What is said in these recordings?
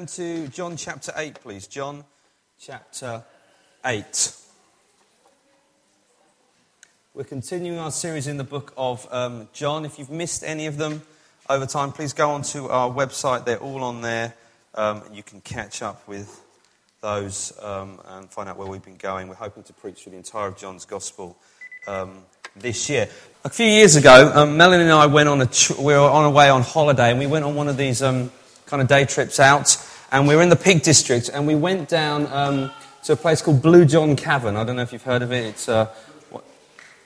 And to John chapter 8, please. John chapter 8. We're continuing our series in the book of um, John. If you've missed any of them over time, please go onto our website. They're all on there. Um, you can catch up with those um, and find out where we've been going. We're hoping to preach through the entire of John's Gospel um, this year. A few years ago, um, Melanie and I went on a tr- we were on our way on holiday, and we went on one of these um, kind of day trips out, and we were in the Peak District, and we went down um, to a place called Blue John Cavern. I don't know if you've heard of it. It's uh, what,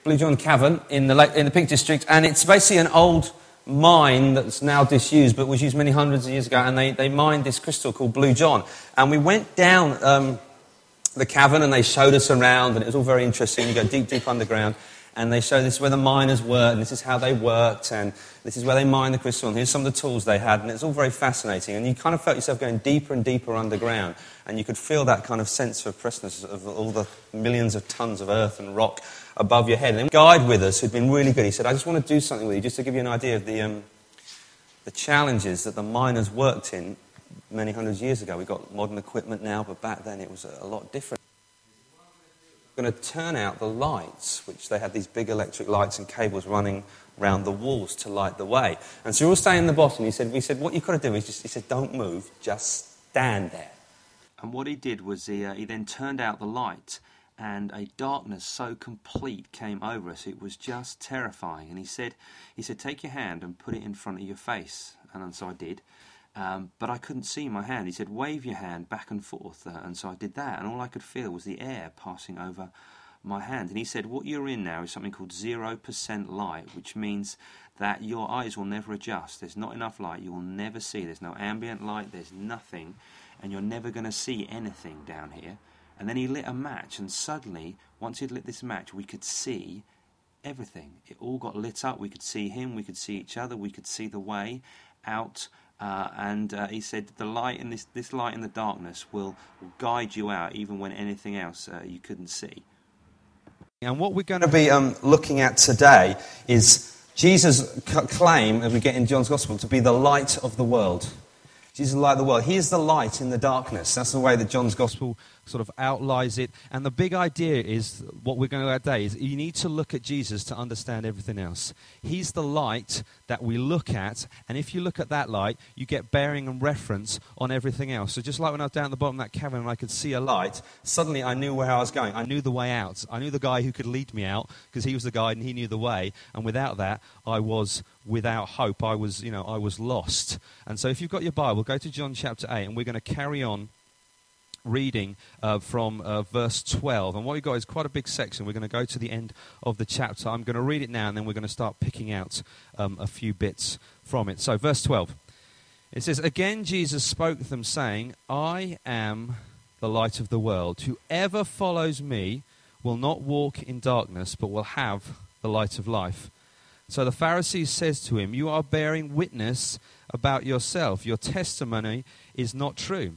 Blue John Cavern in the, in the Peak District, and it's basically an old mine that's now disused, but was used many hundreds of years ago, and they, they mined this crystal called Blue John. And we went down um, the cavern, and they showed us around, and it was all very interesting. You go deep, deep underground, and they show this is where the miners were, and this is how they worked, and this is where they mined the crystal, and here's some of the tools they had, and it's all very fascinating. And you kind of felt yourself going deeper and deeper underground, and you could feel that kind of sense of oppressiveness of all the millions of tons of earth and rock above your head. And a guide with us who'd been really good, he said, I just want to do something with you, just to give you an idea of the, um, the challenges that the miners worked in many hundreds of years ago. We've got modern equipment now, but back then it was a lot different. Going to turn out the lights, which they had these big electric lights and cables running around the walls to light the way. And so we are all staying in the bottom. He said, we said, what you've got to do is just, he said, don't move, just stand there. And what he did was he, uh, he then turned out the light, and a darkness so complete came over us. It was just terrifying. And he said, he said, take your hand and put it in front of your face. And so I did. Um, but I couldn't see my hand. He said, wave your hand back and forth. Uh, and so I did that. And all I could feel was the air passing over my hand. And he said, what you're in now is something called 0% light, which means that your eyes will never adjust. There's not enough light. You will never see. There's no ambient light. There's nothing. And you're never going to see anything down here. And then he lit a match, and suddenly, once he'd lit this match, we could see everything. It all got lit up. We could see him, we could see each other, we could see the way out. Uh, and uh, he said, "The light in this, this light in the darkness will, will guide you out, even when anything else uh, you couldn't see." And what we're going to be um, looking at today is Jesus' claim, as we get in John's Gospel, to be the light of the world. Jesus is the light of the world. He is the light in the darkness. That's the way that John's Gospel sort of outlines it. And the big idea is what we're going to today is you need to look at Jesus to understand everything else. He's the light that we look at, and if you look at that light, you get bearing and reference on everything else. So just like when I was down at the bottom of that cavern and I could see a light, suddenly I knew where I was going. I knew the way out. I knew the guy who could lead me out because he was the guide and he knew the way. And without that, I was without hope. I was, you know, I was lost. And so if you've got your Bible, go to John chapter 8 and we're going to carry on reading uh, from uh, verse 12. And what we've got is quite a big section. We're going to go to the end of the chapter. I'm going to read it now, and then we're going to start picking out um, a few bits from it. So, verse 12. It says, Again, Jesus spoke to them, saying, I am the light of the world. Whoever follows me will not walk in darkness, but will have the light of life. So the Pharisees says to him, You are bearing witness about yourself. Your testimony is not true.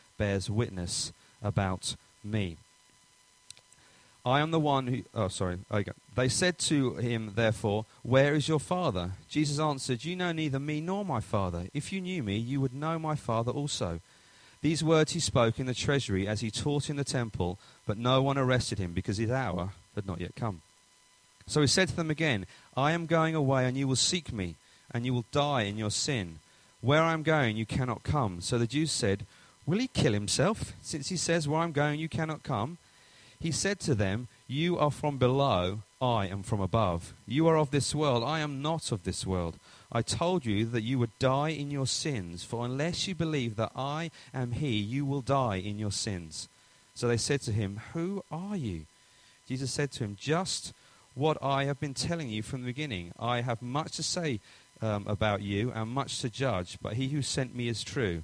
bears witness about me. I am the one who. Oh, sorry. They said to him, therefore, Where is your father? Jesus answered, You know neither me nor my father. If you knew me, you would know my father also. These words he spoke in the treasury as he taught in the temple, but no one arrested him because his hour had not yet come. So he said to them again, I am going away, and you will seek me, and you will die in your sin. Where I am going, you cannot come. So the Jews said, Will he kill himself, since he says, Where I'm going, you cannot come? He said to them, You are from below, I am from above. You are of this world, I am not of this world. I told you that you would die in your sins, for unless you believe that I am he, you will die in your sins. So they said to him, Who are you? Jesus said to him, Just what I have been telling you from the beginning. I have much to say um, about you, and much to judge, but he who sent me is true,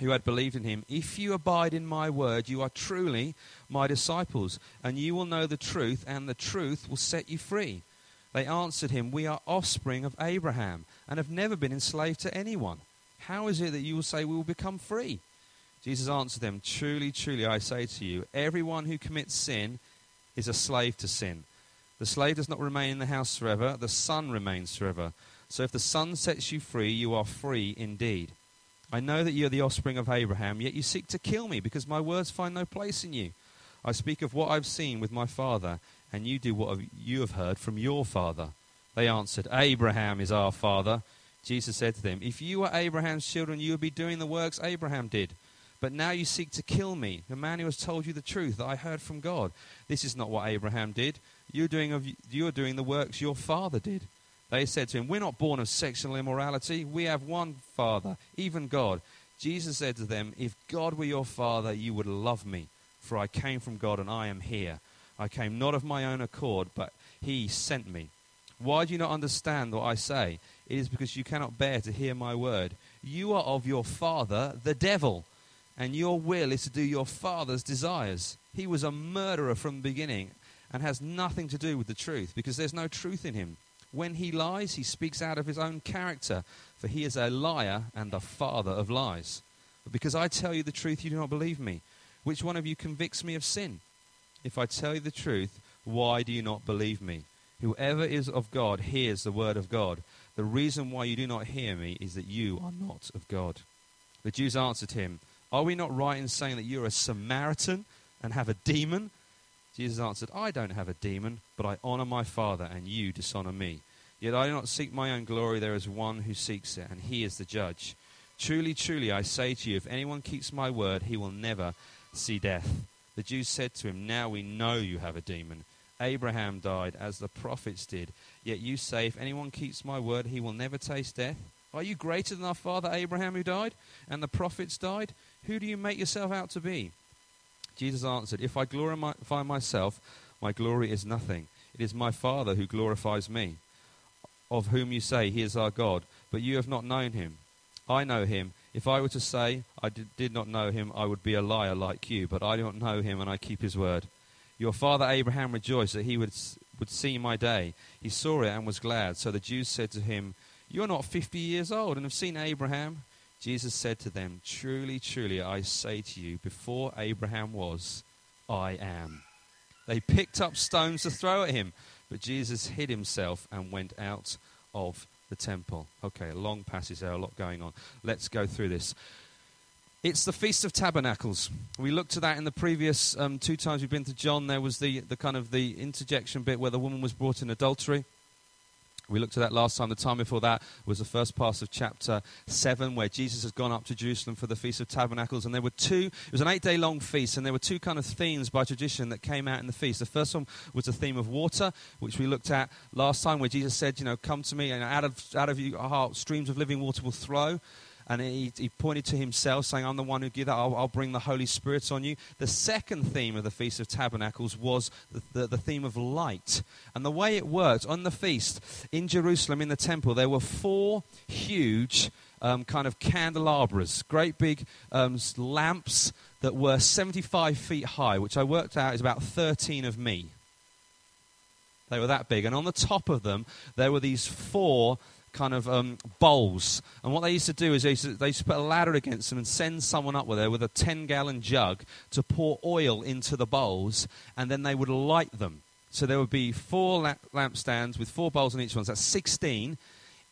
who had believed in him, If you abide in my word, you are truly my disciples, and you will know the truth, and the truth will set you free. They answered him, We are offspring of Abraham, and have never been enslaved to anyone. How is it that you will say we will become free? Jesus answered them, Truly, truly, I say to you, everyone who commits sin is a slave to sin. The slave does not remain in the house forever, the son remains forever. So if the son sets you free, you are free indeed. I know that you are the offspring of Abraham, yet you seek to kill me, because my words find no place in you. I speak of what I've seen with my father, and you do what you have heard from your father. They answered, Abraham is our father. Jesus said to them, If you were Abraham's children, you would be doing the works Abraham did. But now you seek to kill me, the man who has told you the truth that I heard from God. This is not what Abraham did. You're doing, you're doing the works your father did. They said to him, We're not born of sexual immorality. We have one Father, even God. Jesus said to them, If God were your Father, you would love me, for I came from God and I am here. I came not of my own accord, but He sent me. Why do you not understand what I say? It is because you cannot bear to hear my word. You are of your father, the devil and your will is to do your father's desires. He was a murderer from the beginning and has nothing to do with the truth because there's no truth in him. When he lies, he speaks out of his own character, for he is a liar and the father of lies. But because I tell you the truth, you do not believe me. Which one of you convicts me of sin? If I tell you the truth, why do you not believe me? Whoever is of God hears the word of God. The reason why you do not hear me is that you are not of God. The Jews answered him, are we not right in saying that you're a Samaritan and have a demon? Jesus answered, I don't have a demon, but I honor my Father, and you dishonor me. Yet I do not seek my own glory, there is one who seeks it, and he is the judge. Truly, truly, I say to you, if anyone keeps my word, he will never see death. The Jews said to him, Now we know you have a demon. Abraham died as the prophets did. Yet you say, If anyone keeps my word, he will never taste death. Are you greater than our father Abraham who died, and the prophets died? Who do you make yourself out to be? Jesus answered, If I glorify myself, my glory is nothing. It is my Father who glorifies me, of whom you say, He is our God, but you have not known him. I know him. If I were to say I did not know him, I would be a liar like you, but I do not know him, and I keep his word. Your father Abraham rejoiced that he would, would see my day. He saw it and was glad. So the Jews said to him, You are not fifty years old, and have seen Abraham. Jesus said to them, Truly, truly, I say to you, before Abraham was, I am. They picked up stones to throw at him, but Jesus hid himself and went out of the temple. Okay, a long passage there, a lot going on. Let's go through this. It's the Feast of Tabernacles. We looked at that in the previous um, two times we've been to John. There was the, the kind of the interjection bit where the woman was brought in adultery. We looked at that last time. The time before that was the first part of chapter 7, where Jesus has gone up to Jerusalem for the Feast of Tabernacles. And there were two, it was an eight day long feast, and there were two kind of themes by tradition that came out in the feast. The first one was the theme of water, which we looked at last time, where Jesus said, You know, come to me, and out of, out of your heart, streams of living water will flow and he, he, pointed to himself, saying, I'm the one who give that, I'll, I'll, bring the Holy Spirit on you. The second theme of the Feast of Tabernacles was the, the, the, theme of light. And the way it worked on the feast in Jerusalem, in the temple, there were four huge um, kind of candelabras, great big um, lamps that were 75 feet high, which I worked out is about 13 of me. They were that big. And on the top of them, there were these four kind of um, bowls. And what they used to do is they used to, they used to put a ladder against them and send someone up with there with a 10 gallon jug to pour oil into the bowls, and then they would light them. So there would be four lamp- lampstands with four bowls on each one. So that's 16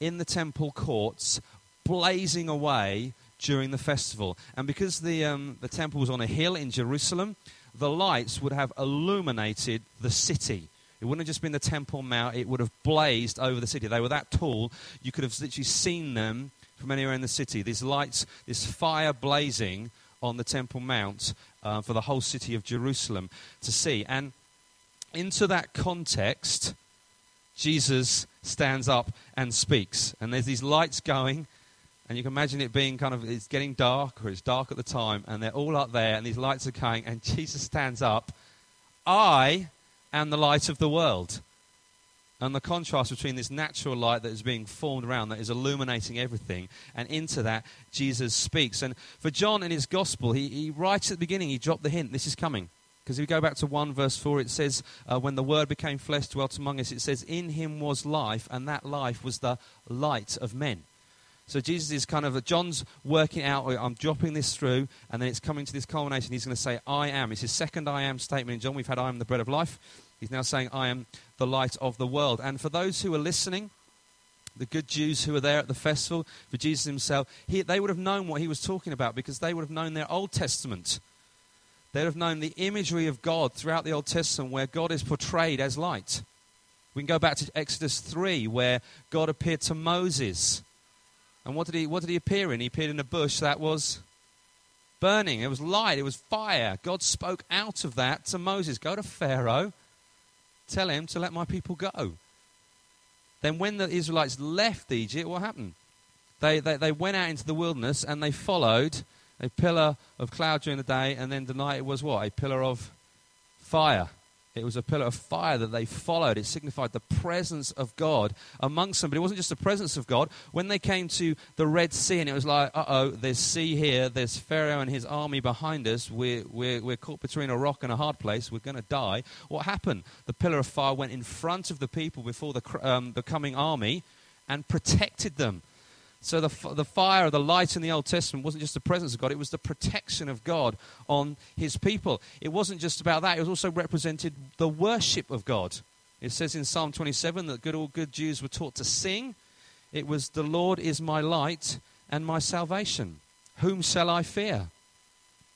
in the temple courts, blazing away during the festival. And because the, um, the temple was on a hill in Jerusalem, the lights would have illuminated the city. It wouldn't have just been the Temple Mount, it would have blazed over the city. They were that tall, you could have literally seen them from anywhere in the city. These lights, this fire blazing on the Temple Mount uh, for the whole city of Jerusalem to see. And into that context, Jesus stands up and speaks. And there's these lights going, and you can imagine it being kind of, it's getting dark, or it's dark at the time, and they're all up there, and these lights are going, and Jesus stands up. I am the light of the world. And the contrast between this natural light that is being formed around, that is illuminating everything, and into that, Jesus speaks. And for John in his gospel, he, he writes at the beginning, he dropped the hint, this is coming. Because if we go back to 1 verse 4, it says, uh, When the Word became flesh, dwelt among us, it says, In him was life, and that life was the light of men. So Jesus is kind of, John's working out, I'm dropping this through, and then it's coming to this culmination. He's going to say, I am. It's his second I am statement in John. We've had, I am the bread of life. He's now saying, I am the light of the world. And for those who are listening, the good Jews who were there at the festival, for Jesus himself, he, they would have known what he was talking about because they would have known their Old Testament. They'd have known the imagery of God throughout the Old Testament where God is portrayed as light. We can go back to Exodus 3 where God appeared to Moses. And what did he, what did he appear in? He appeared in a bush that was burning. It was light. It was fire. God spoke out of that to Moses. Go to Pharaoh Tell him to let my people go. Then, when the Israelites left Egypt, what happened? They, they, they went out into the wilderness and they followed a pillar of cloud during the day, and then the night it was what? A pillar of fire. It was a pillar of fire that they followed. It signified the presence of God amongst them. But it wasn't just the presence of God. When they came to the Red Sea and it was like, uh oh, there's sea here, there's Pharaoh and his army behind us, we're, we're, we're caught between a rock and a hard place, we're going to die. What happened? The pillar of fire went in front of the people before the, um, the coming army and protected them. So the, the fire, the light in the Old Testament wasn't just the presence of God, it was the protection of God on his people. It wasn't just about that, it was also represented the worship of God. It says in Psalm 27 that good, all good Jews were taught to sing. It was, The Lord is my light and my salvation. Whom shall I fear?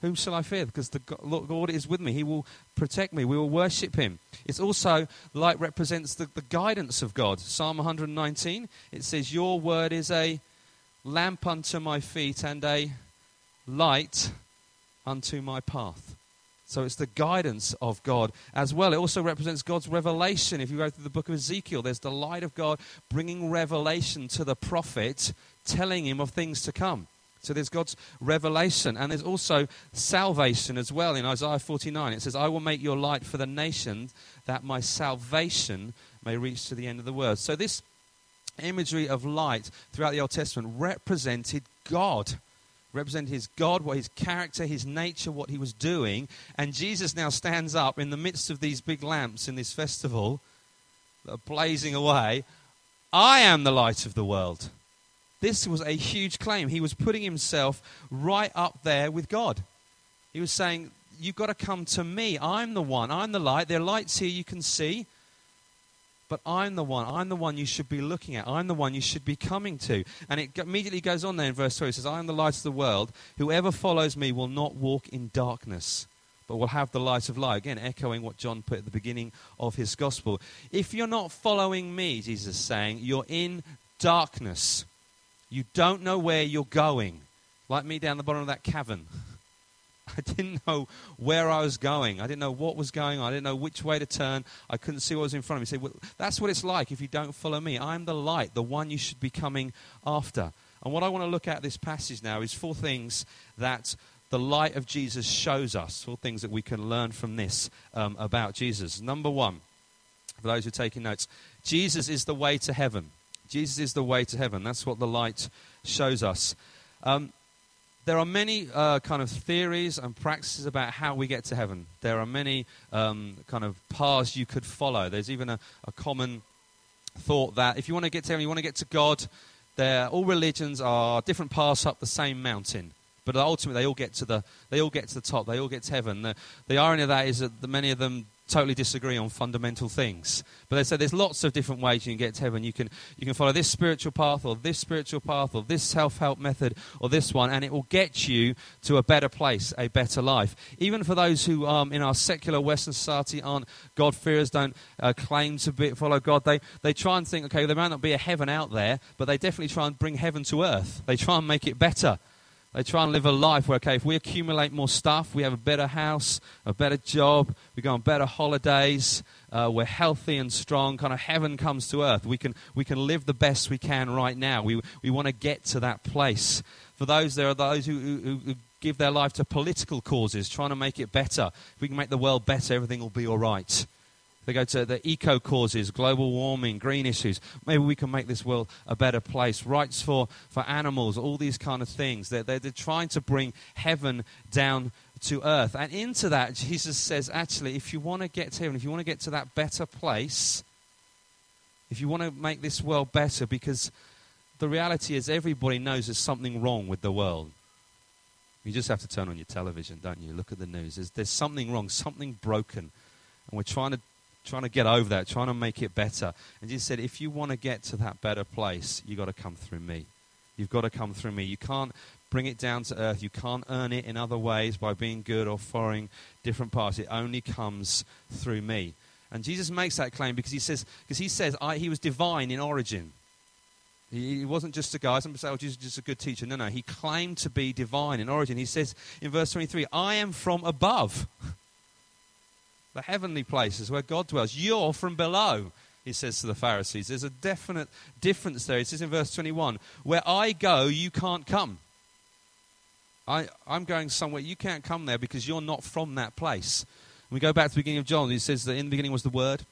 Whom shall I fear? Because the Lord is with me. He will protect me. We will worship him. It's also, light represents the, the guidance of God. Psalm 119, it says, Your word is a lamp unto my feet and a light unto my path. So it's the guidance of God as well. It also represents God's revelation. If you go through the book of Ezekiel, there's the light of God bringing revelation to the prophet, telling him of things to come. So there's God's revelation. And there's also salvation as well. In Isaiah 49, it says, I will make your light for the nations that my salvation may reach to the end of the world. So this imagery of light throughout the Old Testament represented God. Represented his God, what his character, his nature, what he was doing. And Jesus now stands up in the midst of these big lamps in this festival that are blazing away. I am the light of the world. This was a huge claim. He was putting himself right up there with God. He was saying, You've got to come to me. I'm the one. I'm the light. There are lights here you can see. But I'm the one. I'm the one you should be looking at. I'm the one you should be coming to. And it immediately goes on there in verse 3. It says, I am the light of the world. Whoever follows me will not walk in darkness, but will have the light of life. Again, echoing what John put at the beginning of his gospel. If you're not following me, Jesus is saying, you're in darkness. You don't know where you're going. Like me down the bottom of that cavern. I didn't know where I was going. I didn't know what was going on. I didn't know which way to turn. I couldn't see what was in front of me. He said, well, That's what it's like if you don't follow me. I'm the light, the one you should be coming after. And what I want to look at this passage now is four things that the light of Jesus shows us, four things that we can learn from this um, about Jesus. Number one, for those who are taking notes, Jesus is the way to heaven. Jesus is the way to heaven. That's what the light shows us. Um, there are many uh, kind of theories and practices about how we get to heaven. There are many um, kind of paths you could follow. There's even a, a common thought that if you want to get to heaven, you want to get to God, all religions are different paths up the same mountain. But ultimately, they all get to the they all get to the top. They all get to heaven. The, the irony of that is that the, many of them totally disagree on fundamental things. But they say there's lots of different ways you can get to heaven. You can, you can follow this spiritual path, or this spiritual path, or this self help method, or this one, and it will get you to a better place, a better life. Even for those who um, in our secular Western society aren't God-fearers, don't uh, claim to be, follow God, they, they try and think, okay, there might not be a heaven out there, but they definitely try and bring heaven to earth. They try and make it better. They try and live a life where, okay, if we accumulate more stuff, we have a better house, a better job, we go on better holidays, uh, we're healthy and strong, kind of heaven comes to earth. We can, we can live the best we can right now. We, we want to get to that place. For those, there are those who, who, who give their life to political causes, trying to make it better. If we can make the world better, everything will be all right. They go to the eco causes, global warming, green issues. Maybe we can make this world a better place. Rights for, for animals, all these kind of things. They're, they're, they're trying to bring heaven down to earth. And into that, Jesus says, actually, if you want to get to heaven, if you want to get to that better place, if you want to make this world better, because the reality is everybody knows there's something wrong with the world. You just have to turn on your television, don't you? Look at the news. There's, there's something wrong, something broken. And we're trying to trying to get over that, trying to make it better. And Jesus said, if you want to get to that better place, you've got to come through me. You've got to come through me. You can't bring it down to earth. You can't earn it in other ways by being good or following different paths. It only comes through me. And Jesus makes that claim because he says, because he says he was divine in origin. He, he wasn't just a guy. Some people say, oh, Jesus is just a good teacher. No, no. He claimed to be divine in origin. He says in verse 23, I am from above. the heavenly places where God dwells. You're from below, he says to the Pharisees. There's a definite difference there. He says in verse 21 Where I go, you can't come. I, I'm going somewhere, you can't come there because you're not from that place. we go back to the beginning of John, he says that in the beginning was the Word,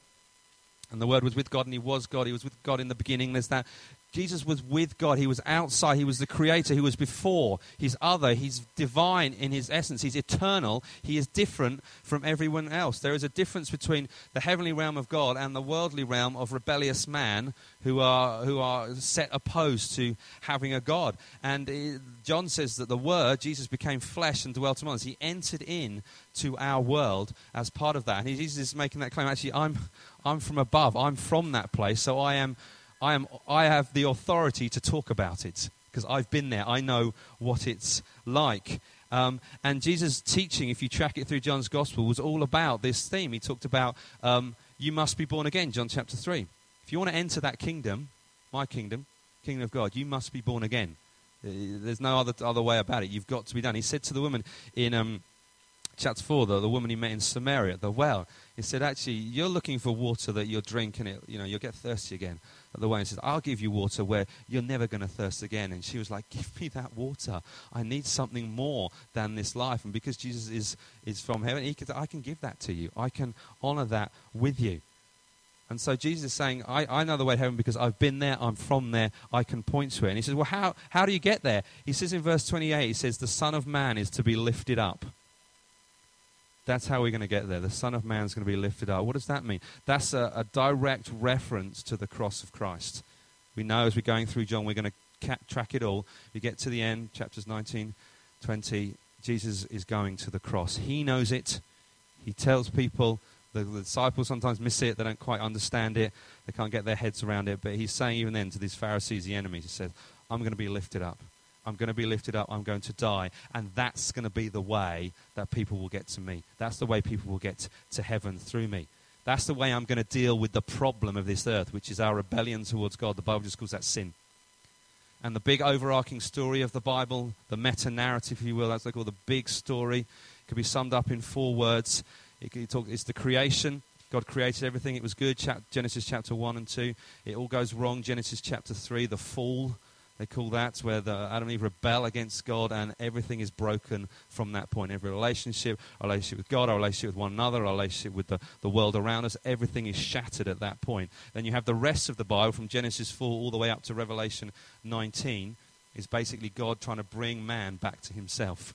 and the Word was with God, and He was God. He was with God in the beginning. There's that Jesus was with God. He was outside. He was the creator. He was before. He's other. He's divine in his essence. He's eternal. He is different from everyone else. There is a difference between the heavenly realm of God and the worldly realm of rebellious man who are, who are set opposed to having a God. And it, John says that the Word, Jesus, became flesh and dwelt among us. He entered in to our world as part of that. And Jesus is making that claim. Actually, I'm, I'm from above. I'm from that place. So I am I, am, I have the authority to talk about it because I've been there. I know what it's like. Um, and Jesus' teaching, if you track it through John's Gospel, was all about this theme. He talked about um, you must be born again, John chapter 3. If you want to enter that kingdom, my kingdom, kingdom of God, you must be born again. Uh, there's no other, other way about it. You've got to be done. He said to the woman in um, chapter 4, the, the woman he met in Samaria at the well, he said, actually, you're looking for water that you'll drink and it, you know, you'll get thirsty again at the well and says, I'll give you water where you're never going to thirst again. And she was like, Give me that water. I need something more than this life. And because Jesus is, is from heaven, he can, I can give that to you. I can honor that with you. And so Jesus is saying, I, I know the way to heaven because I've been there, I'm from there, I can point to it. And he says, Well, how, how do you get there? He says in verse 28, he says, The Son of Man is to be lifted up. That's how we're going to get there. The Son of Man is going to be lifted up. What does that mean? That's a, a, direct reference to the cross of Christ. We know as we're going through John, we're going to ca- track it all. We get to the end, chapters 19, 20. Jesus is going to the cross. He knows it. He tells people. The, the disciples sometimes miss it. They don't quite understand it. They can't get their heads around it. But he's saying, even then, to these Pharisees, the enemies, he says, I'm going to be lifted up. I'm going to be lifted up, I'm going to die. And that's going to be the way that people will get to me. That's the way people will get to heaven through me. That's the way I'm going to deal with the problem of this earth, which is our rebellion towards God. The Bible just calls that sin. And the big overarching story of the Bible, the meta narrative, if you will, that's like all the big story, can be summed up in four words. It talk, it's the creation. God created everything. It was good. Genesis chapter 1 and 2. It all goes wrong. Genesis chapter 3, the fall they call that where the Adam and Eve rebel against God and everything is broken from that point. Every relationship, our relationship with God, our relationship with one another, our relationship with the, the world around us, everything is shattered at that point. Then you have the rest of the Bible from Genesis 4 all the way up to Revelation 19 is basically God trying to bring man back to himself.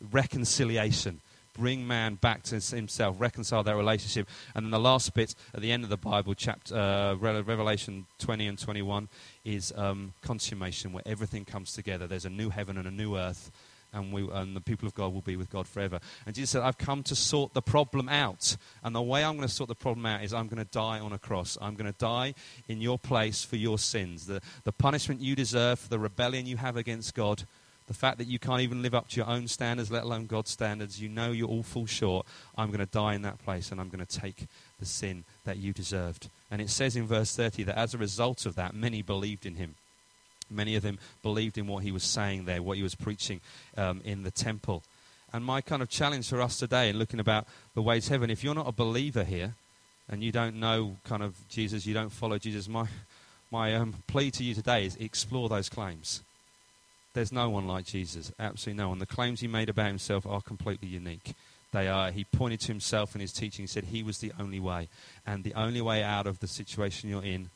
Reconciliation bring man back to himself, reconcile their relationship. And then the last bit at the end of the Bible, chapter uh, Revelation 20 and 21, is um, consummation, where everything comes together. There's a new heaven and a new earth, and, we, and the people of God will be with God forever. And Jesus said, I've come to sort the problem out. And the way I'm going to sort the problem out is I'm going to die on a cross. I'm going to die in your place for your sins. The, the punishment you deserve for the rebellion you have against God, the fact that you can't even live up to your own standards, let alone God's standards, you know you're all fall short. I'm going to die in that place and I'm going to take the sin that you deserved. And it says in verse 30 that as a result of that, many believed in him. Many of them believed in what he was saying there, what he was preaching um, in the temple. And my kind of challenge for us today in looking about the way to heaven, if you're not a believer here and you don't know kind of Jesus, you don't follow Jesus, my, my um, plea to you today is explore those claims. There's no one like Jesus, absolutely no one. The claims he made about himself are completely unique. They are, he pointed to himself in his teaching, he said he was the only way. And the only way out of the situation you're in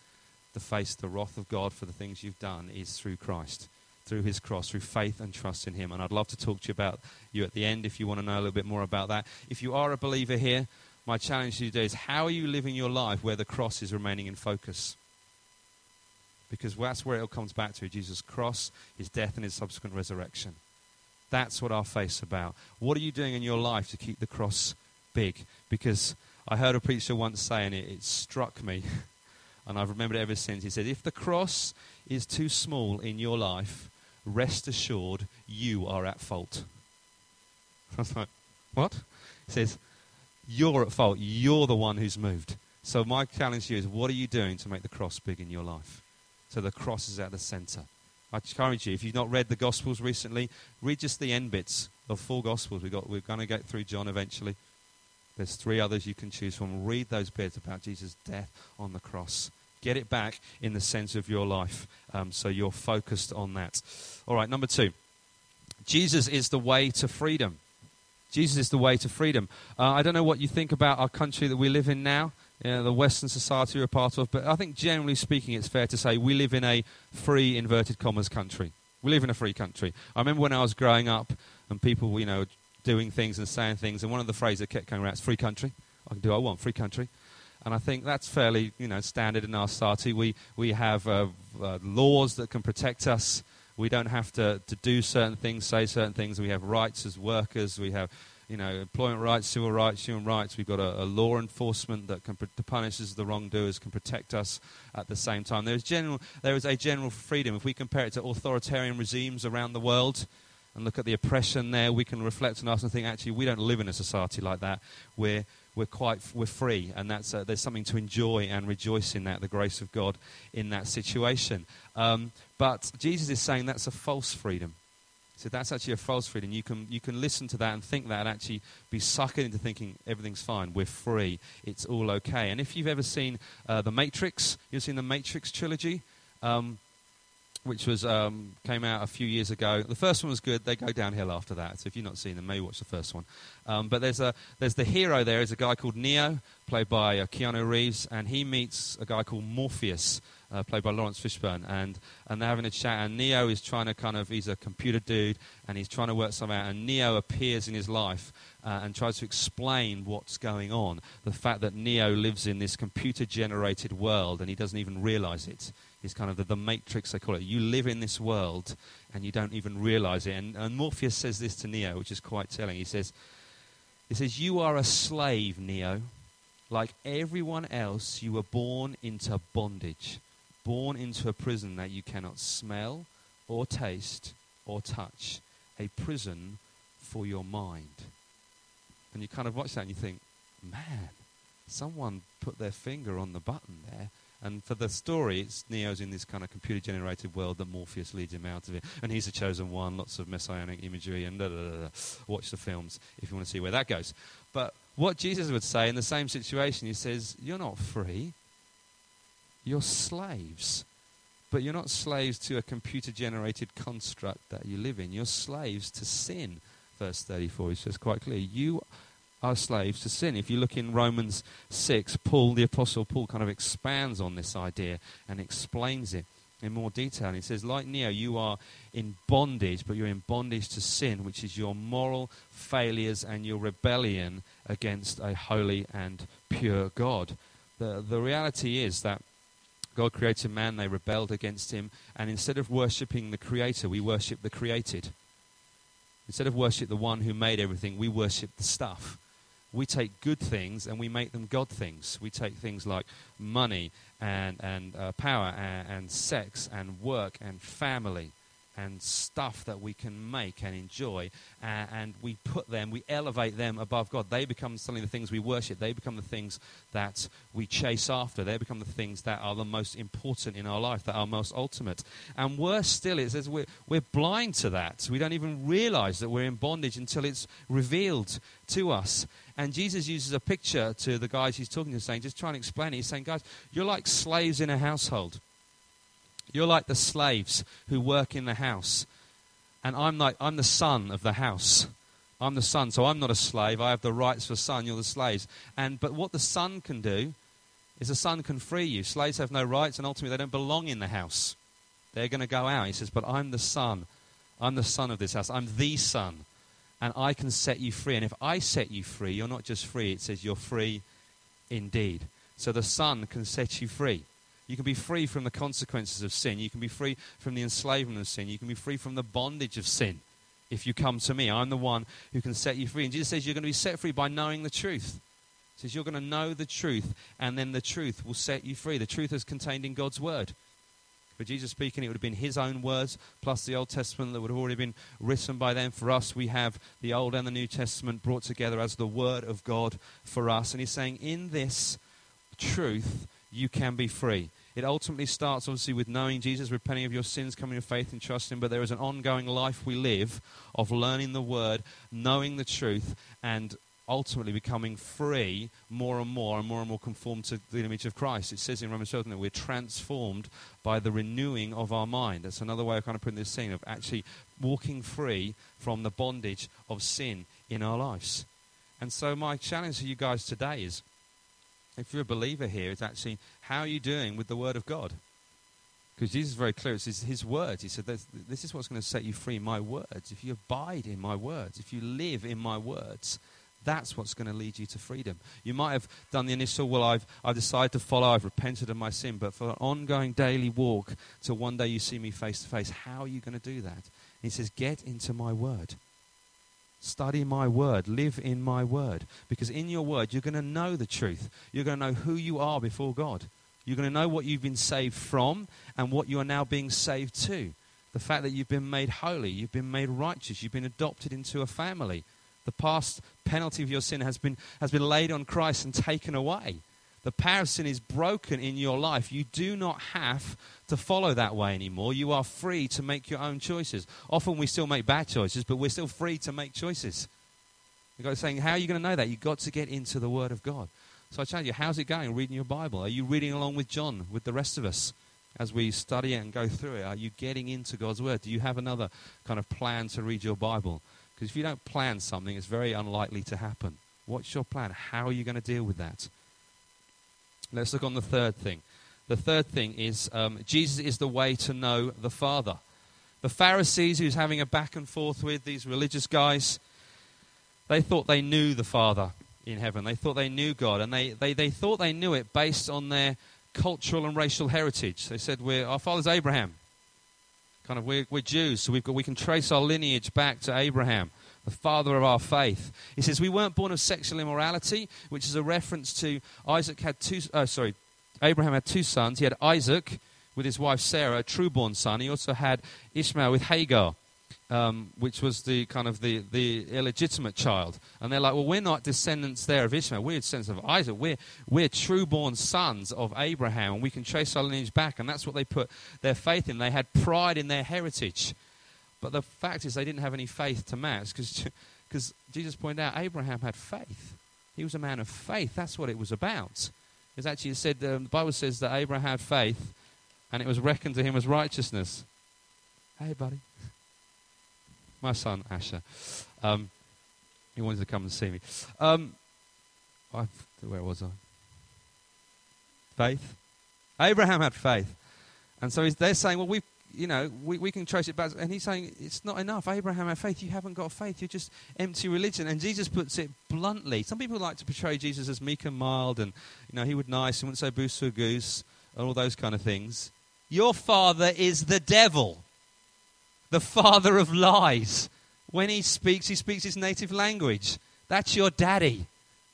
to face the wrath of God for the things you've done is through Christ, through his cross, through faith and trust in him. And I'd love to talk to you about you at the end if you want to know a little bit more about that. If you are a believer here, my challenge to you today is how are you living your life where the cross is remaining in focus? Because that's where it all comes back to Jesus' cross, his death, and his subsequent resurrection. That's what our faith's about. What are you doing in your life to keep the cross big? Because I heard a preacher once saying it, it struck me. and I've remembered it ever since. He said, If the cross is too small in your life, rest assured you are at fault. I was like, What? He says, You're at fault. You're the one who's moved. So, my challenge to you is what are you doing to make the cross big in your life? So, the cross is at the center. I encourage you, if you've not read the Gospels recently, read just the end bits of four Gospels. We got, we're going to get through John eventually. There's three others you can choose from. Read those bits about Jesus' death on the cross. Get it back in the center of your life um, so you're focused on that. All right, number two. Jesus is the way to freedom. Jesus is the way to freedom. Uh, I don't know what you think about our country that we live in now, you know, the Western society we're a part of, but I think generally speaking, it's fair to say we live in a free, inverted commas country. We live in a free country. I remember when I was growing up and people, you know, doing things and saying things. And one of the phrases that kept coming around is free country. I can do what I want, free country. And I think that's fairly, you know, standard in our society. We, we have uh, uh, laws that can protect us. We don't have to, to do certain things, say certain things. We have rights as workers. We have, you know, employment rights, civil rights, human rights. We've got a, a law enforcement that can pr- punishes the wrongdoers, can protect us at the same time. There is, general, there is a general freedom. If we compare it to authoritarian regimes around the world, and look at the oppression there, we can reflect on us and think, actually, we don't live in a society like that. We're, we're quite we're free, and that's uh, there's something to enjoy and rejoice in that, the grace of God in that situation. Um, but Jesus is saying that's a false freedom. So that's actually a false freedom. You can you can listen to that and think that, and actually be suckered into thinking everything's fine. We're free. It's all okay. And if you've ever seen uh, the Matrix, you've seen the Matrix trilogy. Um, which was um, came out a few years ago. The first one was good. They go downhill after that. So if you've not seen them, maybe watch the first one. Um, but there's a there's the hero there is a guy called Neo, played by uh, Keanu Reeves, and he meets a guy called Morpheus, uh, played by Laurence Fishburne, and and they're having a chat. And Neo is trying to kind of he's a computer dude, and he's trying to work something out. And Neo appears in his life. Uh, and tries to explain what's going on. The fact that Neo lives in this computer generated world and he doesn't even realize it is kind of the, the matrix, they call it. You live in this world and you don't even realize it. And, and Morpheus says this to Neo, which is quite telling. He says, he says, You are a slave, Neo. Like everyone else, you were born into bondage, born into a prison that you cannot smell or taste or touch, a prison for your mind. And you kind of watch that and you think, man, someone put their finger on the button there and for the story, it's Neo's in this kind of computer generated world that Morpheus leads him out of it. And he's the chosen one, lots of messianic imagery, and da, da, da, watch the films if you want to see where that goes. But what Jesus would say in the same situation, he says, You're not free, you're slaves. But you're not slaves to a computer generated construct that you live in. You're slaves to sin. Verse 34 he says quite clear. You are slaves to sin. If you look in Romans 6, Paul, the Apostle Paul, kind of expands on this idea and explains it in more detail. And he says, like Neo, you are in bondage, but you're in bondage to sin, which is your moral failures and your rebellion against a holy and pure God. The, the reality is that God created man, they rebelled against him, and instead of worshipping the Creator, we worship the created. Instead of worship the one who made everything, we worship the stuff. We take good things and we make them God things. We take things like money and, and uh, power and, and sex and work and family and stuff that we can make and enjoy, uh, and we put them, we elevate them above God. They become suddenly the things we worship. They become the things that we chase after. They become the things that are the most important in our life, that are most ultimate. And worse still, it says we're, we're blind to that. We don't even realize that we're in bondage until it's revealed to us. And Jesus uses a picture to the guys he's talking to, saying, just trying to explain it. He's saying, guys, you're like slaves in a household. You're like the slaves who work in the house. And I'm like I'm the son of the house. I'm the son, so I'm not a slave. I have the rights for son, you're the slaves. And but what the son can do is the son can free you. Slaves have no rights and ultimately they don't belong in the house. They're going to go out. He says, But I'm the son. I'm the son of this house. I'm the son. And I can set you free. And if I set you free, you're not just free, it says you're free indeed. So the son can set you free. You can be free from the consequences of sin. You can be free from the enslavement of sin. You can be free from the bondage of sin if you come to me. I'm the one who can set you free. And Jesus says you're going to be set free by knowing the truth. He says you're going to know the truth, and then the truth will set you free. The truth is contained in God's word. For Jesus speaking, it would have been his own words, plus the Old Testament that would have already been written by them. For us, we have the Old and the New Testament brought together as the Word of God for us. And he's saying, in this truth, you can be free. It ultimately starts, obviously, with knowing Jesus, repenting of your sins, coming to faith and trusting. But there is an ongoing life we live of learning the Word, knowing the truth, and ultimately becoming free more and more and more and more conformed to the image of Christ. It says in Romans 12 that we're transformed by the renewing of our mind. That's another way of kind of putting this scene of actually walking free from the bondage of sin in our lives. And so my challenge to you guys today is if you're a believer here, it's actually how are you doing with the Word of God? Because Jesus is very clear. It's his, his words. He said, This is what's going to set you free, my words. If you abide in my words, if you live in my words, that's what's going to lead you to freedom. You might have done the initial, well, I've, I've decided to follow, I've repented of my sin, but for an ongoing daily walk till one day you see me face to face, how are you going to do that? And he says, Get into my word. Study my word. Live in my word. Because in your word, you're going to know the truth. You're going to know who you are before God. You're going to know what you've been saved from and what you are now being saved to. The fact that you've been made holy, you've been made righteous, you've been adopted into a family. The past penalty of your sin has been, has been laid on Christ and taken away. The power of sin is broken in your life. You do not have to follow that way anymore. You are free to make your own choices. Often we still make bad choices, but we're still free to make choices. The guy's saying, How are you going to know that? You've got to get into the Word of God. So I challenge you, how's it going reading your Bible? Are you reading along with John, with the rest of us? As we study it and go through it, are you getting into God's Word? Do you have another kind of plan to read your Bible? Because if you don't plan something, it's very unlikely to happen. What's your plan? How are you going to deal with that? Let's look on the third thing. The third thing is um, Jesus is the way to know the Father. The Pharisees, who's having a back and forth with these religious guys, they thought they knew the Father in heaven. They thought they knew God, and they, they, they thought they knew it based on their cultural and racial heritage. They said, we're, Our father's Abraham. Kind of, we're, we're Jews, so we've got, we can trace our lineage back to Abraham the father of our faith. He says, We weren't born of sexual immorality, which is a reference to Isaac had two, uh, sorry, Abraham had two sons. He had Isaac with his wife Sarah, a true-born son. He also had Ishmael with Hagar, um, which was the kind of the, the illegitimate child. And they're like, well, we're not descendants there of Ishmael. We're descendants of Isaac. We're, we're true-born sons of Abraham, and we can trace our lineage back. And that's what they put their faith in. They had pride in their heritage. But the fact is, they didn't have any faith to match because Jesus pointed out Abraham had faith. He was a man of faith. That's what it was about. It's actually said, um, the Bible says that Abraham had faith and it was reckoned to him as righteousness. Hey, buddy. My son, Asher. Um, he wanted to come and see me. Um, I, where was I? Faith. Abraham had faith. And so they're saying, well, we you know, we, we can trace it back. And he's saying, it's not enough. Abraham had faith. You haven't got faith. You're just empty religion. And Jesus puts it bluntly. Some people like to portray Jesus as meek and mild and, you know, he would nice and wouldn't say boost to a goose and all those kind of things. Your father is the devil, the father of lies. When he speaks, he speaks his native language. That's your daddy.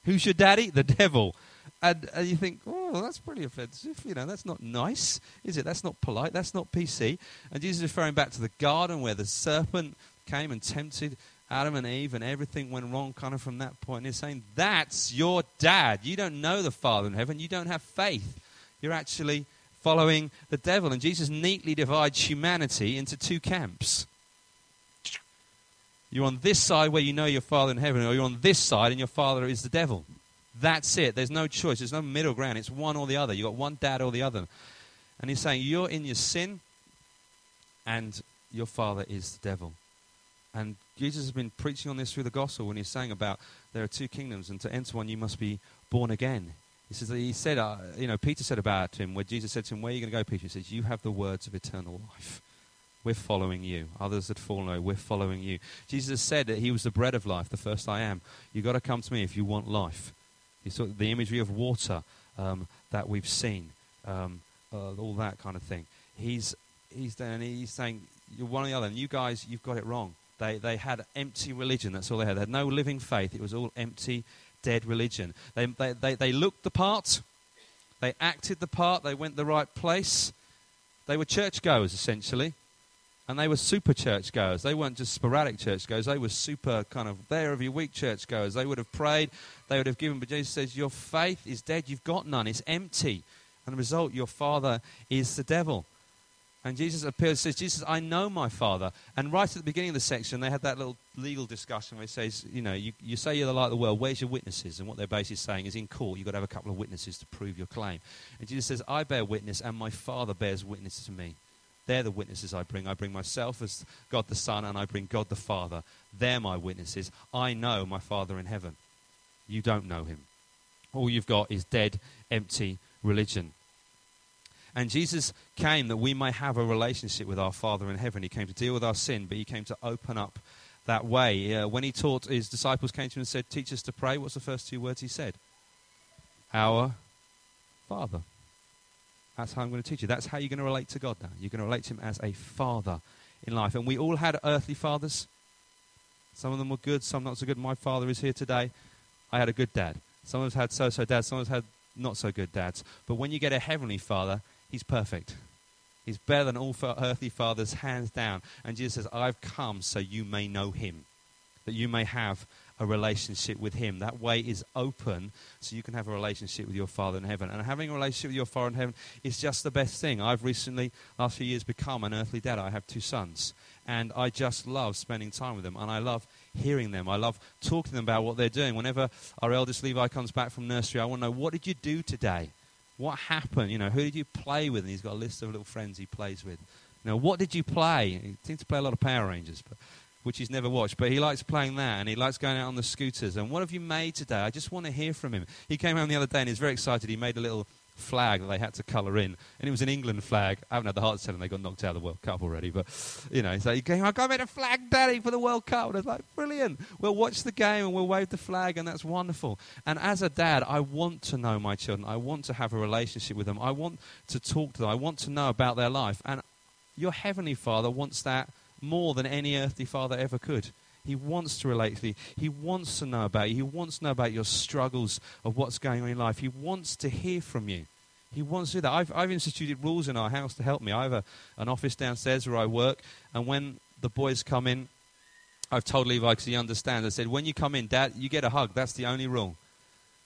Who's your daddy? The devil. And, and you think, oh, that's pretty offensive. You know, that's not nice, is it? That's not polite. That's not PC. And Jesus is referring back to the garden where the serpent came and tempted Adam and Eve, and everything went wrong kind of from that point. And he's saying, That's your dad. You don't know the Father in heaven. You don't have faith. You're actually following the devil. And Jesus neatly divides humanity into two camps. You're on this side where you know your Father in heaven, or you're on this side and your Father is the devil. That's it. There's no choice. There's no middle ground. It's one or the other. You've got one dad or the other. And he's saying, You're in your sin, and your Father is the devil. And Jesus has been preaching on this through the gospel when he's saying about there are two kingdoms, and to enter one you must be born again. He says he said, uh, you know, Peter said about him where Jesus said to him, "Where are you going to go, Peter?" He says, "You have the words of eternal life. We're following you. Others that fall away, we're following you." Jesus said that he was the bread of life, the first I am. You've got to come to me if you want life. The imagery of water um, that we've seen, um, uh, all that kind of thing. He's he's and he's saying you're one or the other, and you guys, you've got it wrong. They, they had empty religion. That's all they had. They had no living faith. It was all empty, dead religion. They, they, they, they looked the part. They acted the part. They went the right place. They were churchgoers, essentially. And they were super churchgoers. They weren't just sporadic churchgoers. They were super kind of there every week churchgoers. They would have prayed. They would have given. But Jesus says, Your faith is dead. You've got none. It's empty. And the result, your father is the devil. And Jesus appears says, Jesus, I know my Father. And right at the beginning of the section, they had that little legal discussion where he says, you know, you, you say you're the light of the world, where's your witnesses? And what they're basically saying is in court, you've got to have a couple of witnesses to prove your claim. And Jesus says, I bear witness, and my Father bears witness to me. They're the witnesses I bring. I bring myself as God the Son, and I bring God the Father. They're my witnesses. I know my Father in heaven. You don't know him. All you've got is dead, empty religion. And Jesus came that we may have a relationship with our Father in heaven. He came to deal with our sin, but he came to open up that way. Uh, when he taught, his disciples came to him and said, Teach us to pray. What's the first two words he said? Our Father. That's how I'm going to teach you. That's how you're going to relate to God now. You're going to relate to him as a father in life. And we all had earthly fathers. Some of them were good, some not so good. My father is here today. I had a good dad. Some of us had so so dads, some of us had not so good dads. But when you get a heavenly father, He's perfect. He's better than all earthly fathers, hands down. And Jesus says, I've come so you may know him, that you may have a relationship with him. That way is open so you can have a relationship with your Father in heaven. And having a relationship with your Father in heaven is just the best thing. I've recently, last few years, become an earthly dad. I have two sons. And I just love spending time with them. And I love hearing them. I love talking to them about what they're doing. Whenever our eldest Levi comes back from nursery, I want to know, what did you do today? What happened? You know, who did you play with? And he's got a list of little friends he plays with. Know, what did you play? He seems to play a lot of Power Rangers, but, which he's never watched. But he likes playing that, and he likes going out on the scooters. And what have you made today? I just want to hear from him. He came home the other day, and he's very excited. He made a little flag that they had to colour in, and it was an England flag. I haven't had the heart to tell them they got knocked out of the World Cup already, but you know, so he came, I made a flag, Daddy, for the World Cup. And I was like, brilliant. We'll watch the game and we'll wave the flag, and that's wonderful. And as a dad, I want to know my children. I want to have a relationship with them. I want to talk to them. I want to know about their life. And your heavenly Father wants that more than any earthly father ever could. He wants to relate to you. He wants to know about you. He wants to know about your struggles of what's going on in life. He wants to hear from you. He wants to do that. I've, I've instituted rules in our house to help me. I have a, an office downstairs where I work, and when the boys come in, I've told Levi because he understands. I said, when you come in, Dad, you get a hug. That's the only rule.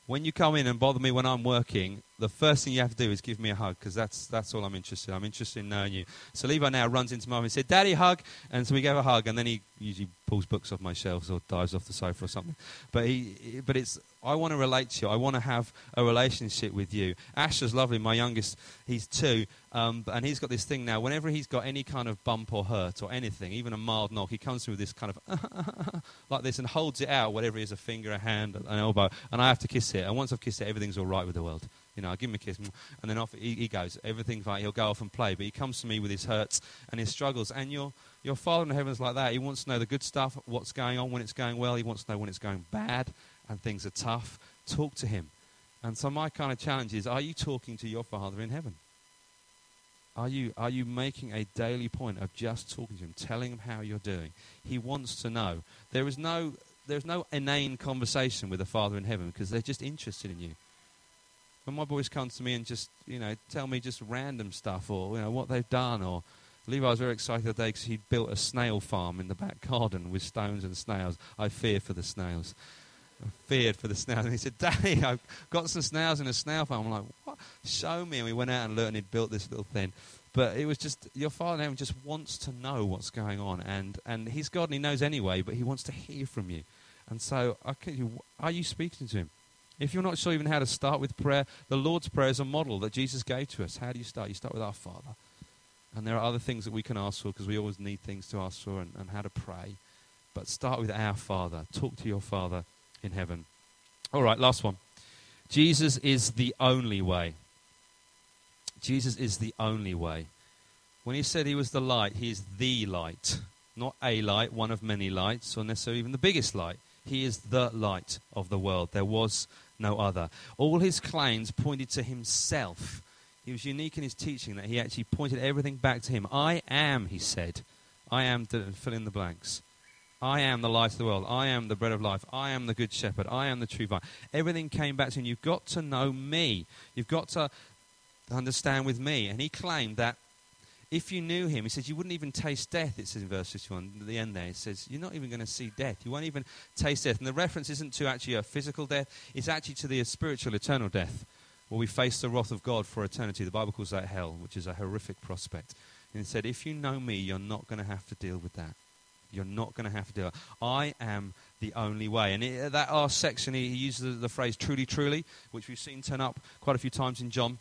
When you come in and bother me when I'm working, the first thing you have to do is give me a hug because that's, that's all I'm interested in. I'm interested in knowing you. So Levi now runs into mum and said, Daddy, hug. And so we gave a hug, and then he usually pulls books off my shelves or dives off the sofa or something. But, he, but it's, I want to relate to you. I want to have a relationship with you. Asher's lovely, my youngest, he's two, um, and he's got this thing now. Whenever he's got any kind of bump or hurt or anything, even a mild knock, he comes through with this kind of like this and holds it out, whatever it is a finger, a hand, an elbow, and I have to kiss it. And once I've kissed it, everything's all right with the world. You know, I give him a kiss, and then off he, he goes. Everything's fine. He'll go off and play, but he comes to me with his hurts and his struggles. And your your Father in heaven is like that. He wants to know the good stuff, what's going on when it's going well. He wants to know when it's going bad and things are tough. Talk to him. And so my kind of challenge is: Are you talking to your Father in heaven? Are you, are you making a daily point of just talking to him, telling him how you're doing? He wants to know. There is no, there's no inane conversation with the Father in heaven because they're just interested in you. When my boys come to me and just, you know, tell me just random stuff or, you know, what they've done or Levi was very excited the other day because he'd built a snail farm in the back garden with stones and snails. I fear for the snails. I feared for the snails. And he said, Daddy, I've got some snails in a snail farm. I'm like, what? Show me. And we went out and learned he'd built this little thing. But it was just, your father in just wants to know what's going on. And, and he's God and he knows anyway, but he wants to hear from you. And so, I, are you speaking to him? If you're not sure even how to start with prayer, the Lord's Prayer is a model that Jesus gave to us. How do you start? You start with our Father. And there are other things that we can ask for because we always need things to ask for and, and how to pray. But start with our Father. Talk to your Father in heaven. All right, last one. Jesus is the only way. Jesus is the only way. When he said he was the light, he is the light. Not a light, one of many lights, or necessarily even the biggest light. He is the light of the world. There was no other. All his claims pointed to himself. He was unique in his teaching that he actually pointed everything back to him. I am, he said. I am, fill in the blanks. I am the light of the world. I am the bread of life. I am the good shepherd. I am the true vine. Everything came back to him. You've got to know me. You've got to understand with me. And he claimed that if you knew him, he says you wouldn't even taste death, it says in verse 51, at the end there. It says you're not even going to see death. You won't even taste death. And the reference isn't to actually a physical death, it's actually to the spiritual, eternal death, where we face the wrath of God for eternity. The Bible calls that hell, which is a horrific prospect. And he said, if you know me, you're not going to have to deal with that. You're not going to have to do it. I am the only way. And it, that last section, he, he uses the, the phrase truly, truly, which we've seen turn up quite a few times in John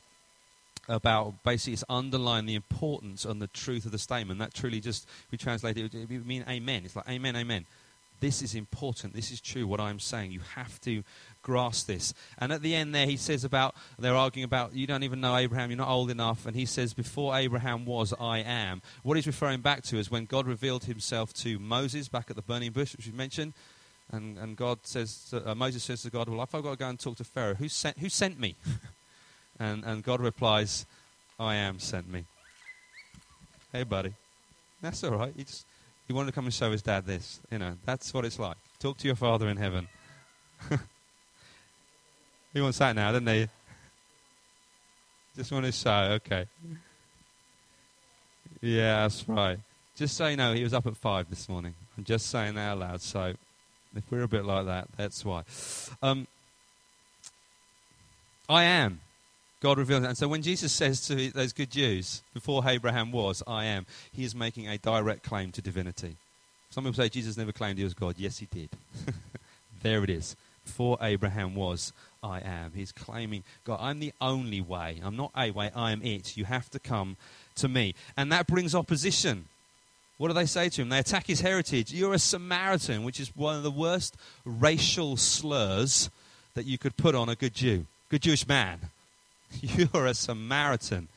about basically it's underlying the importance and the truth of the statement. That truly just, we translate it, it would mean amen. It's like amen, amen. This is important. This is true, what I'm saying. You have to grasp this. And at the end there, he says about, they're arguing about, you don't even know Abraham, you're not old enough. And he says, before Abraham was, I am. What he's referring back to is when God revealed himself to Moses back at the burning bush, which we mentioned. And, and God says, uh, Moses says to God, well, if I've got to go and talk to Pharaoh, who sent, who sent me? And, and God replies, I am sent me. Hey, buddy. That's all right. He, just, he wanted to come and show his dad this. You know, that's what it's like. Talk to your father in heaven. he wants that now, doesn't he? Just want to show, okay. Yeah, that's right. Just so you know, he was up at five this morning. I'm just saying that out loud. So if we're a bit like that, that's why. Um, I am. God reveals And so when Jesus says to those good Jews, before Abraham was, I am, he is making a direct claim to divinity. Some people say Jesus never claimed he was God. Yes, he did. there it is. Before Abraham was, I am. He's claiming, God, I'm the only way. I'm not a way, I am it. You have to come to me. And that brings opposition. What do they say to him? They attack his heritage. You're a Samaritan, which is one of the worst racial slurs that you could put on a good Jew, good Jewish man. You're a Samaritan.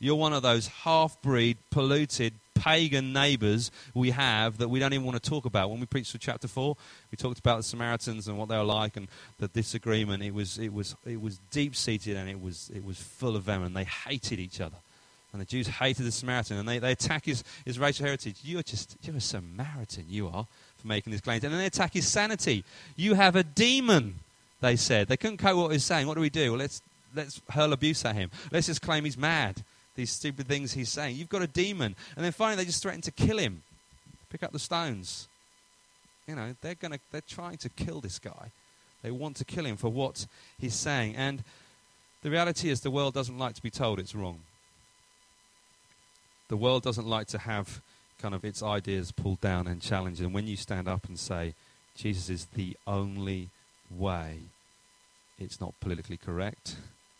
You're one of those half breed, polluted, pagan neighbors we have that we don't even want to talk about. When we preached through chapter 4, we talked about the Samaritans and what they were like and the disagreement. It was, it was, it was deep seated and it was, it was full of venom. They hated each other. And the Jews hated the Samaritan and they, they attack his, his racial heritage. You're just, you're a Samaritan, you are, for making these claims. And then they attack his sanity. You have a demon, they said. They couldn't cope with what he was saying. What do we do? Well, let's let's hurl abuse at him. Let's just claim he's mad. These stupid things he's saying. You've got a demon. And then finally, they just threaten to kill him. Pick up the stones. You know, they're, gonna, they're trying to kill this guy. They want to kill him for what he's saying. And the reality is, the world doesn't like to be told it's wrong. The world doesn't like to have kind of its ideas pulled down and challenged. And when you stand up and say, Jesus is the only way, it's not politically correct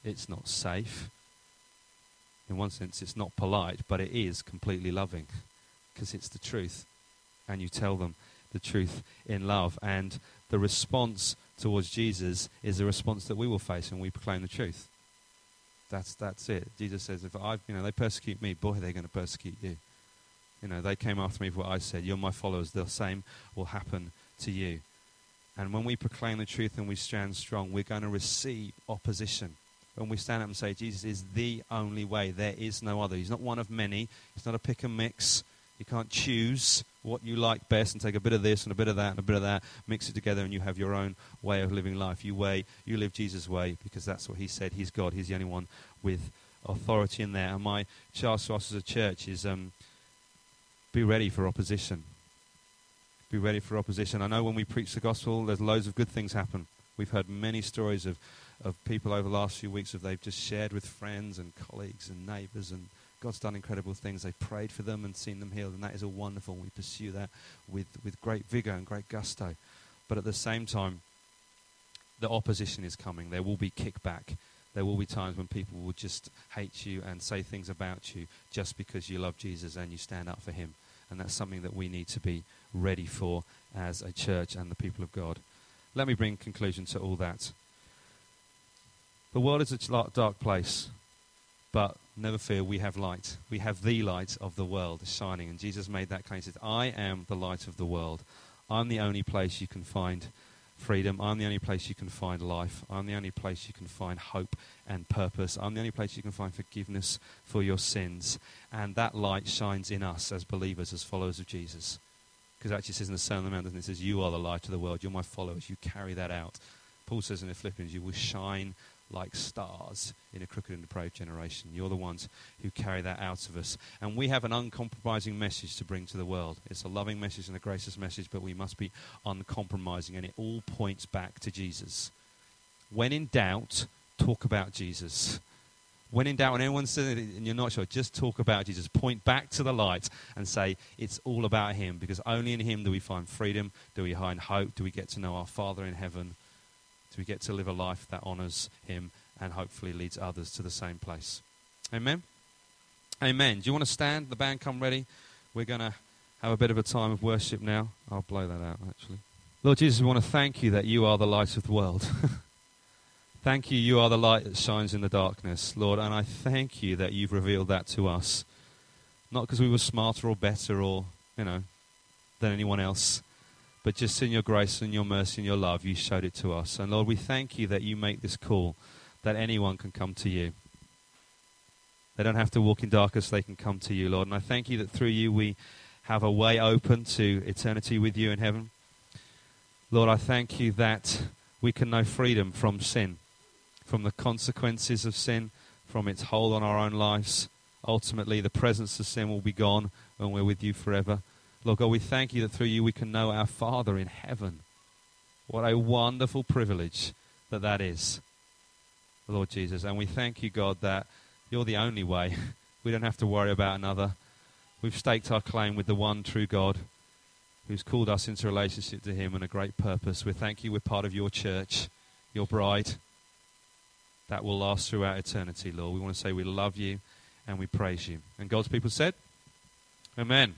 it's not safe. In one sense, it's not polite, but it is completely loving because it's the truth. And you tell them the truth in love. And the response towards Jesus is the response that we will face when we proclaim the truth. That's, that's it. Jesus says, if I, you know, they persecute me, boy, they're going to persecute you. You know, they came after me for what I said. You're my followers. The same will happen to you. And when we proclaim the truth and we stand strong, we're going to receive opposition when we stand up and say Jesus is the only way. There is no other. He's not one of many. He's not a pick and mix. You can't choose what you like best and take a bit of this and a bit of that and a bit of that, mix it together, and you have your own way of living life. You way, you live Jesus' way because that's what He said. He's God. He's the only one with authority in there. And my charge to us as a church is um, be ready for opposition. Be ready for opposition. I know when we preach the gospel, there's loads of good things happen. We've heard many stories of, of people over the last few weeks of they've just shared with friends and colleagues and neighbours and God's done incredible things. They've prayed for them and seen them healed, and that is all wonderful. We pursue that with, with great vigour and great gusto. But at the same time, the opposition is coming. There will be kickback. There will be times when people will just hate you and say things about you just because you love Jesus and you stand up for him. And that's something that we need to be ready for as a church and the people of God. Let me bring conclusion to all that. The world is a dark place, but never fear, we have light. We have the light of the world shining. And Jesus made that claim. He said, I am the light of the world. I'm the only place you can find freedom. I'm the only place you can find life. I'm the only place you can find hope and purpose. I'm the only place you can find forgiveness for your sins. And that light shines in us as believers, as followers of Jesus. Because actually it says in the Sermon on the Mount, it says, You are the light of the world. You're my followers. You carry that out. Paul says in the Philippians, You will shine like stars in a crooked and depraved generation. You're the ones who carry that out of us. And we have an uncompromising message to bring to the world. It's a loving message and a gracious message, but we must be uncompromising, and it all points back to Jesus. When in doubt, talk about Jesus. When in doubt, when anyone says it and you're not sure, just talk about Jesus. Point back to the light and say, it's all about Him, because only in Him do we find freedom, do we find hope, do we get to know our Father in heaven we get to live a life that honors Him and hopefully leads others to the same place. Amen? Amen. Do you want to stand? The band come ready. We're going to have a bit of a time of worship now. I'll blow that out, actually. Lord Jesus, we want to thank you that you are the light of the world. thank you, you are the light that shines in the darkness, Lord. And I thank you that you've revealed that to us. Not because we were smarter or better or, you know, than anyone else, but just in your grace and your mercy and your love, you showed it to us. And Lord, we thank you that you make this call that anyone can come to you. They don't have to walk in darkness, they can come to you, Lord. And I thank you that through you we have a way open to eternity with you in heaven. Lord, I thank you that we can know freedom from sin, from the consequences of sin, from its hold on our own lives. Ultimately, the presence of sin will be gone when we're with you forever. Lord God, we thank you that through you we can know our Father in heaven. What a wonderful privilege that that is, Lord Jesus. And we thank you, God, that you're the only way. we don't have to worry about another. We've staked our claim with the one true God who's called us into relationship to him and a great purpose. We thank you we're part of your church, your bride. That will last throughout eternity, Lord. We want to say we love you and we praise you. And God's people said, Amen.